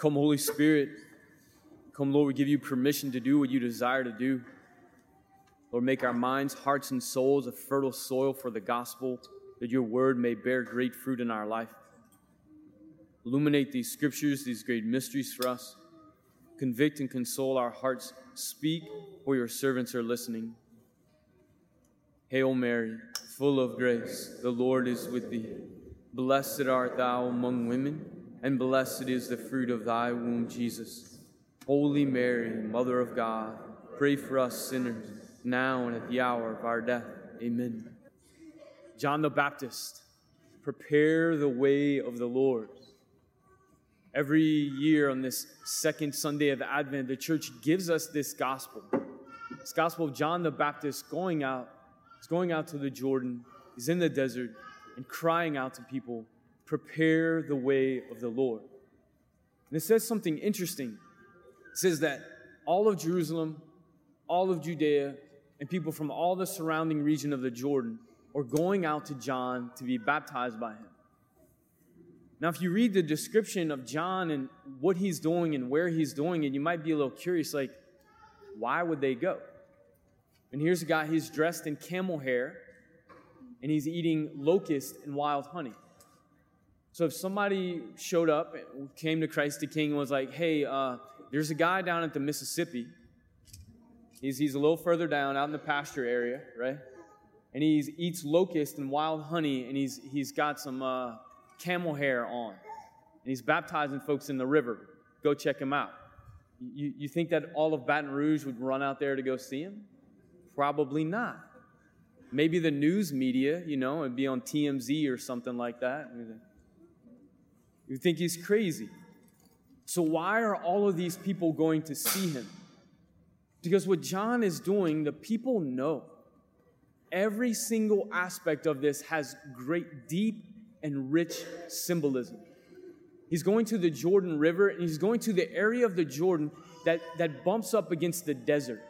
Come, Holy Spirit. Come, Lord, we give you permission to do what you desire to do. Lord, make our minds, hearts, and souls a fertile soil for the gospel, that your word may bear great fruit in our life. Illuminate these scriptures, these great mysteries for us. Convict and console our hearts. Speak, for your servants are listening. Hail Mary, full of grace, the Lord is with thee. Blessed art thou among women, and blessed is the fruit of thy womb, Jesus. Holy Mary, Mother of God, pray for us sinners, now and at the hour of our death. Amen. John the Baptist, prepare the way of the Lord. Every year on this second Sunday of Advent, the church gives us this gospel. This gospel of John the Baptist going out, he's going out to the Jordan, he's in the desert, and crying out to people, prepare the way of the Lord. And it says something interesting. It says that all of Jerusalem, all of Judea, and people from all the surrounding region of the Jordan are going out to John to be baptized by him. Now, if you read the description of John and what he's doing and where he's doing it, you might be a little curious like, why would they go? And here's a guy, he's dressed in camel hair and he's eating locust and wild honey. So if somebody showed up, and came to Christ the King, and was like, hey, uh, there's a guy down at the Mississippi. He's, he's a little further down, out in the pasture area, right? And he eats locust and wild honey, and he's, he's got some. Uh, camel hair on. And he's baptizing folks in the river. Go check him out. You, you think that all of Baton Rouge would run out there to go see him? Probably not. Maybe the news media, you know, and be on TMZ or something like that. You think he's crazy. So, why are all of these people going to see him? Because what John is doing, the people know. Every single aspect of this has great, deep and rich symbolism. He's going to the Jordan River and he's going to the area of the Jordan that, that bumps up against the desert.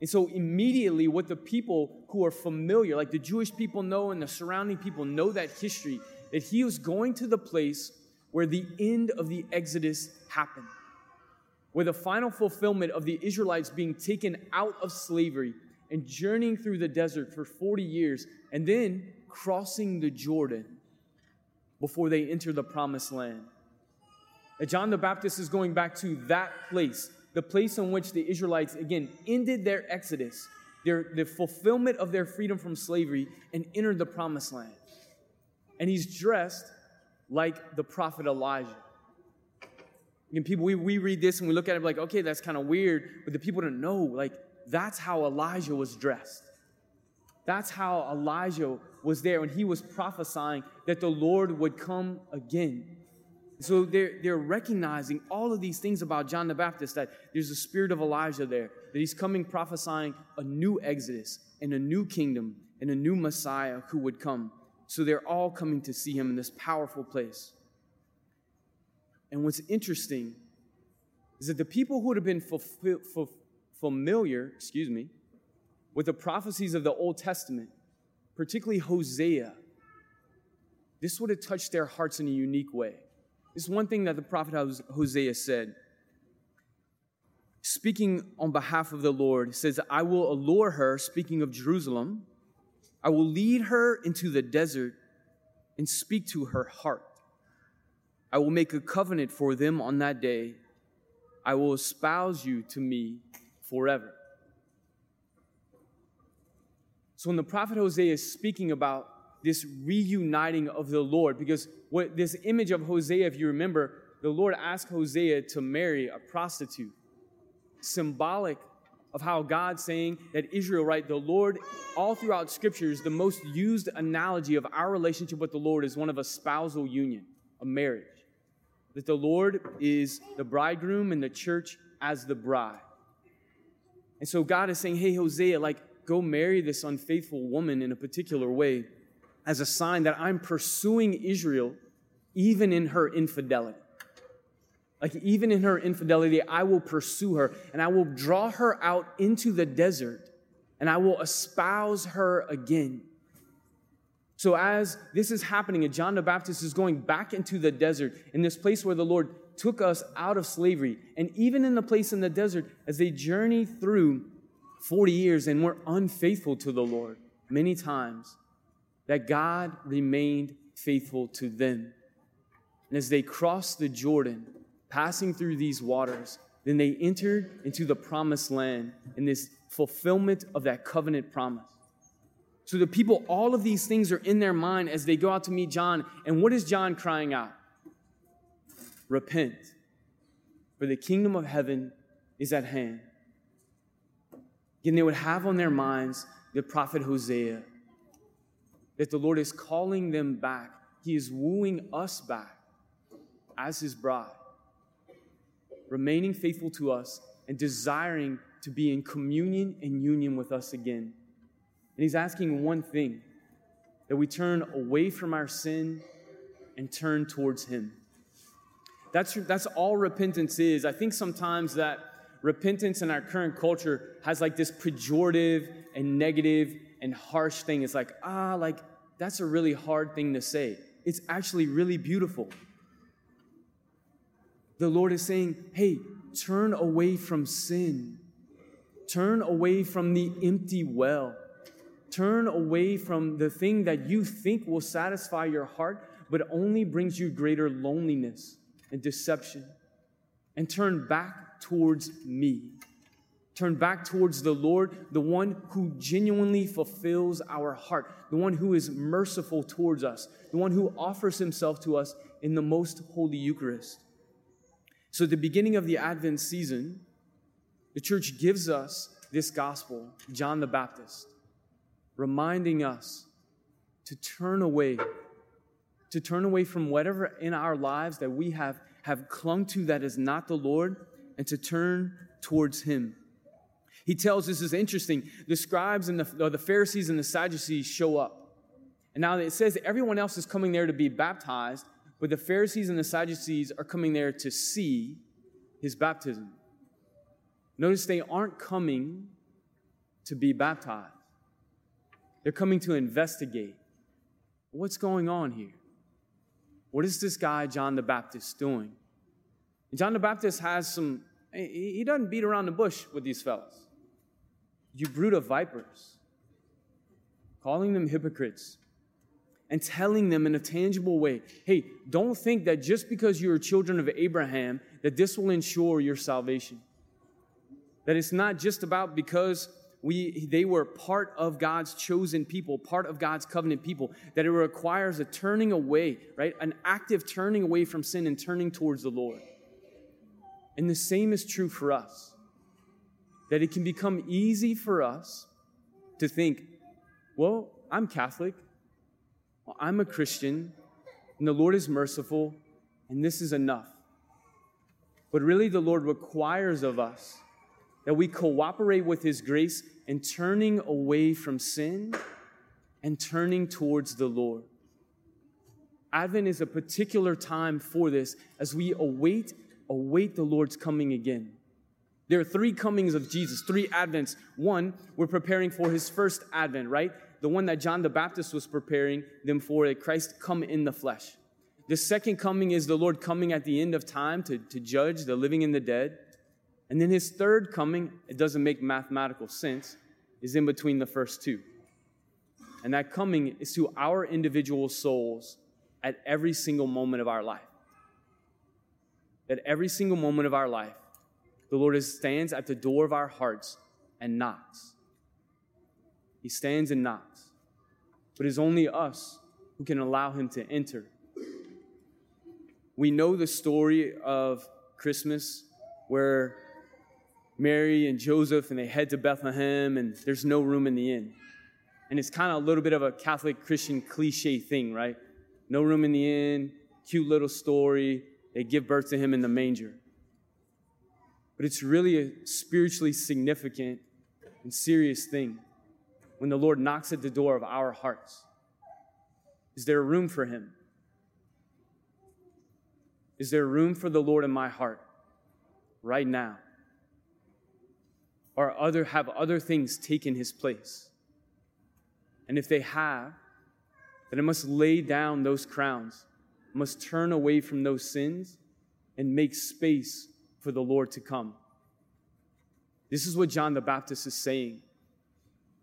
And so, immediately, what the people who are familiar, like the Jewish people know and the surrounding people know that history, that he was going to the place where the end of the Exodus happened, where the final fulfillment of the Israelites being taken out of slavery and journeying through the desert for 40 years and then crossing the Jordan before they enter the promised land. And John the Baptist is going back to that place, the place in which the Israelites, again, ended their exodus, their, the fulfillment of their freedom from slavery, and entered the promised land. And he's dressed like the prophet Elijah. And people, we, we read this and we look at it like, okay, that's kind of weird, but the people don't know, like, that's how Elijah was dressed. That's how Elijah was there when he was prophesying that the Lord would come again. So they're, they're recognizing all of these things about John the Baptist that there's a spirit of Elijah there, that he's coming prophesying a new Exodus and a new kingdom and a new Messiah who would come. So they're all coming to see him in this powerful place. And what's interesting is that the people who would have been familiar, excuse me, with the prophecies of the Old Testament, particularly Hosea, this would have touched their hearts in a unique way. This one thing that the prophet Hosea said. Speaking on behalf of the Lord, says, I will allure her, speaking of Jerusalem, I will lead her into the desert and speak to her heart. I will make a covenant for them on that day. I will espouse you to me forever. So when the prophet Hosea is speaking about this reuniting of the Lord, because what this image of Hosea, if you remember, the Lord asked Hosea to marry a prostitute, symbolic of how God's saying that Israel, right, the Lord, all throughout scriptures, the most used analogy of our relationship with the Lord is one of a spousal union, a marriage. That the Lord is the bridegroom and the church as the bride. And so God is saying, hey, Hosea, like, go marry this unfaithful woman in a particular way as a sign that I'm pursuing Israel even in her infidelity. Like, even in her infidelity, I will pursue her and I will draw her out into the desert and I will espouse her again. So, as this is happening, and John the Baptist is going back into the desert, in this place where the Lord took us out of slavery. And even in the place in the desert, as they journey through 40 years and were unfaithful to the Lord many times, that God remained faithful to them. And as they crossed the Jordan, passing through these waters, then they entered into the promised land in this fulfillment of that covenant promise. So the people, all of these things are in their mind as they go out to meet John. And what is John crying out? Repent, for the kingdom of heaven is at hand. Again, they would have on their minds the prophet Hosea, that the Lord is calling them back. He is wooing us back as his bride, remaining faithful to us and desiring to be in communion and union with us again. And he's asking one thing that we turn away from our sin and turn towards him. That's, that's all repentance is. I think sometimes that repentance in our current culture has like this pejorative and negative and harsh thing. It's like, ah, like that's a really hard thing to say. It's actually really beautiful. The Lord is saying, hey, turn away from sin. Turn away from the empty well. Turn away from the thing that you think will satisfy your heart, but only brings you greater loneliness and deception. And turn back towards me. Turn back towards the Lord, the one who genuinely fulfills our heart, the one who is merciful towards us, the one who offers himself to us in the most holy Eucharist. So, at the beginning of the Advent season, the church gives us this gospel, John the Baptist, reminding us to turn away, to turn away from whatever in our lives that we have, have clung to that is not the Lord, and to turn towards Him. He tells this is interesting. The scribes and the, the Pharisees and the Sadducees show up. And now it says everyone else is coming there to be baptized, but the Pharisees and the Sadducees are coming there to see his baptism. Notice they aren't coming to be baptized, they're coming to investigate what's going on here. What is this guy, John the Baptist, doing? John the Baptist has some, he doesn't beat around the bush with these fellows. You brood of vipers, calling them hypocrites and telling them in a tangible way hey, don't think that just because you're children of Abraham, that this will ensure your salvation. That it's not just about because we, they were part of God's chosen people, part of God's covenant people, that it requires a turning away, right? An active turning away from sin and turning towards the Lord. And the same is true for us. That it can become easy for us to think, well, I'm Catholic, well, I'm a Christian, and the Lord is merciful, and this is enough. But really, the Lord requires of us that we cooperate with His grace in turning away from sin and turning towards the Lord. Advent is a particular time for this as we await await the Lord's coming again. There are three comings of Jesus, three advents. One, we're preparing for his first advent, right? The one that John the Baptist was preparing them for, that Christ come in the flesh. The second coming is the Lord coming at the end of time to, to judge the living and the dead. And then his third coming, it doesn't make mathematical sense, is in between the first two. And that coming is to our individual souls at every single moment of our life. At every single moment of our life, the Lord stands at the door of our hearts and knocks. He stands and knocks. But it's only us who can allow him to enter. We know the story of Christmas where Mary and Joseph, and they head to Bethlehem, and there's no room in the inn. And it's kind of a little bit of a Catholic Christian cliche thing, right? No room in the inn, cute little story. They give birth to him in the manger. But it's really a spiritually significant and serious thing when the Lord knocks at the door of our hearts. Is there room for him? Is there room for the Lord in my heart right now? or other have other things taken his place? And if they have, then I must lay down those crowns, must turn away from those sins and make space for the Lord to come. This is what John the Baptist is saying.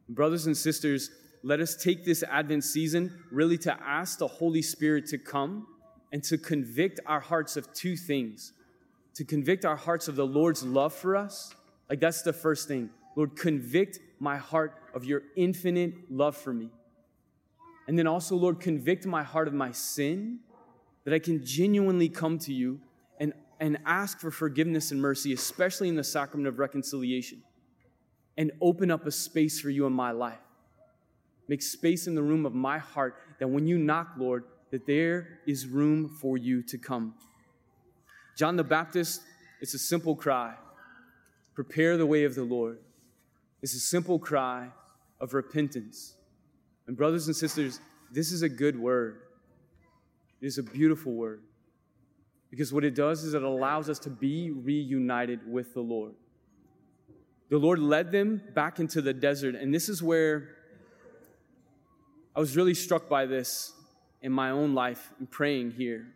Brothers and sisters, let us take this Advent season really to ask the Holy Spirit to come and to convict our hearts of two things to convict our hearts of the Lord's love for us. Like, that's the first thing. Lord, convict my heart of your infinite love for me. And then also, Lord, convict my heart of my sin, that I can genuinely come to you and, and ask for forgiveness and mercy, especially in the sacrament of reconciliation, and open up a space for you in my life. Make space in the room of my heart that when you knock, Lord, that there is room for you to come. John the Baptist, it's a simple cry prepare the way of the Lord. It's a simple cry of repentance. And, brothers and sisters, this is a good word. It is a beautiful word. Because what it does is it allows us to be reunited with the Lord. The Lord led them back into the desert, and this is where I was really struck by this in my own life and praying here.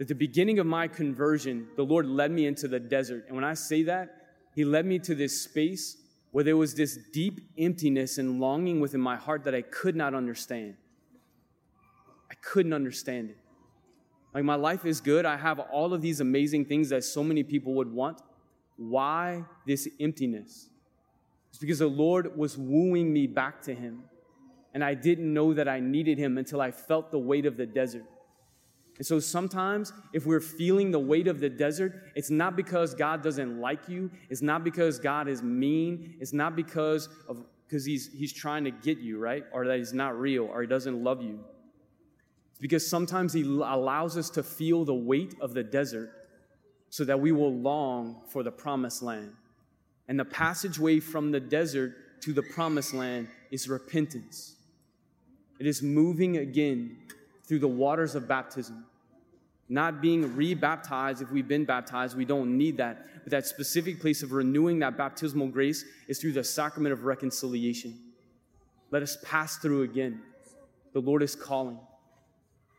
At the beginning of my conversion, the Lord led me into the desert. And when I say that, He led me to this space where there was this deep emptiness and longing within my heart that I could not understand. I couldn't understand it. Like, my life is good. I have all of these amazing things that so many people would want. Why this emptiness? It's because the Lord was wooing me back to Him. And I didn't know that I needed Him until I felt the weight of the desert. And so sometimes, if we're feeling the weight of the desert, it's not because God doesn't like you. It's not because God is mean. It's not because of because he's he's trying to get you right, or that he's not real, or he doesn't love you. It's because sometimes he allows us to feel the weight of the desert, so that we will long for the promised land. And the passageway from the desert to the promised land is repentance. It is moving again through the waters of baptism. Not being rebaptized if we've been baptized, we don't need that. But that specific place of renewing that baptismal grace is through the sacrament of reconciliation. Let us pass through again. The Lord is calling.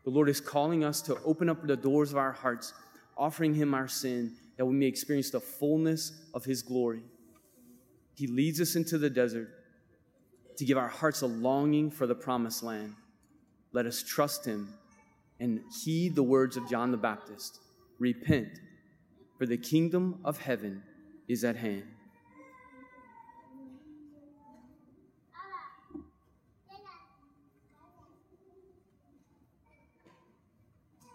The Lord is calling us to open up the doors of our hearts, offering Him our sin, that we may experience the fullness of His glory. He leads us into the desert to give our hearts a longing for the promised land. Let us trust him and heed the words of John the Baptist Repent, for the kingdom of heaven is at hand.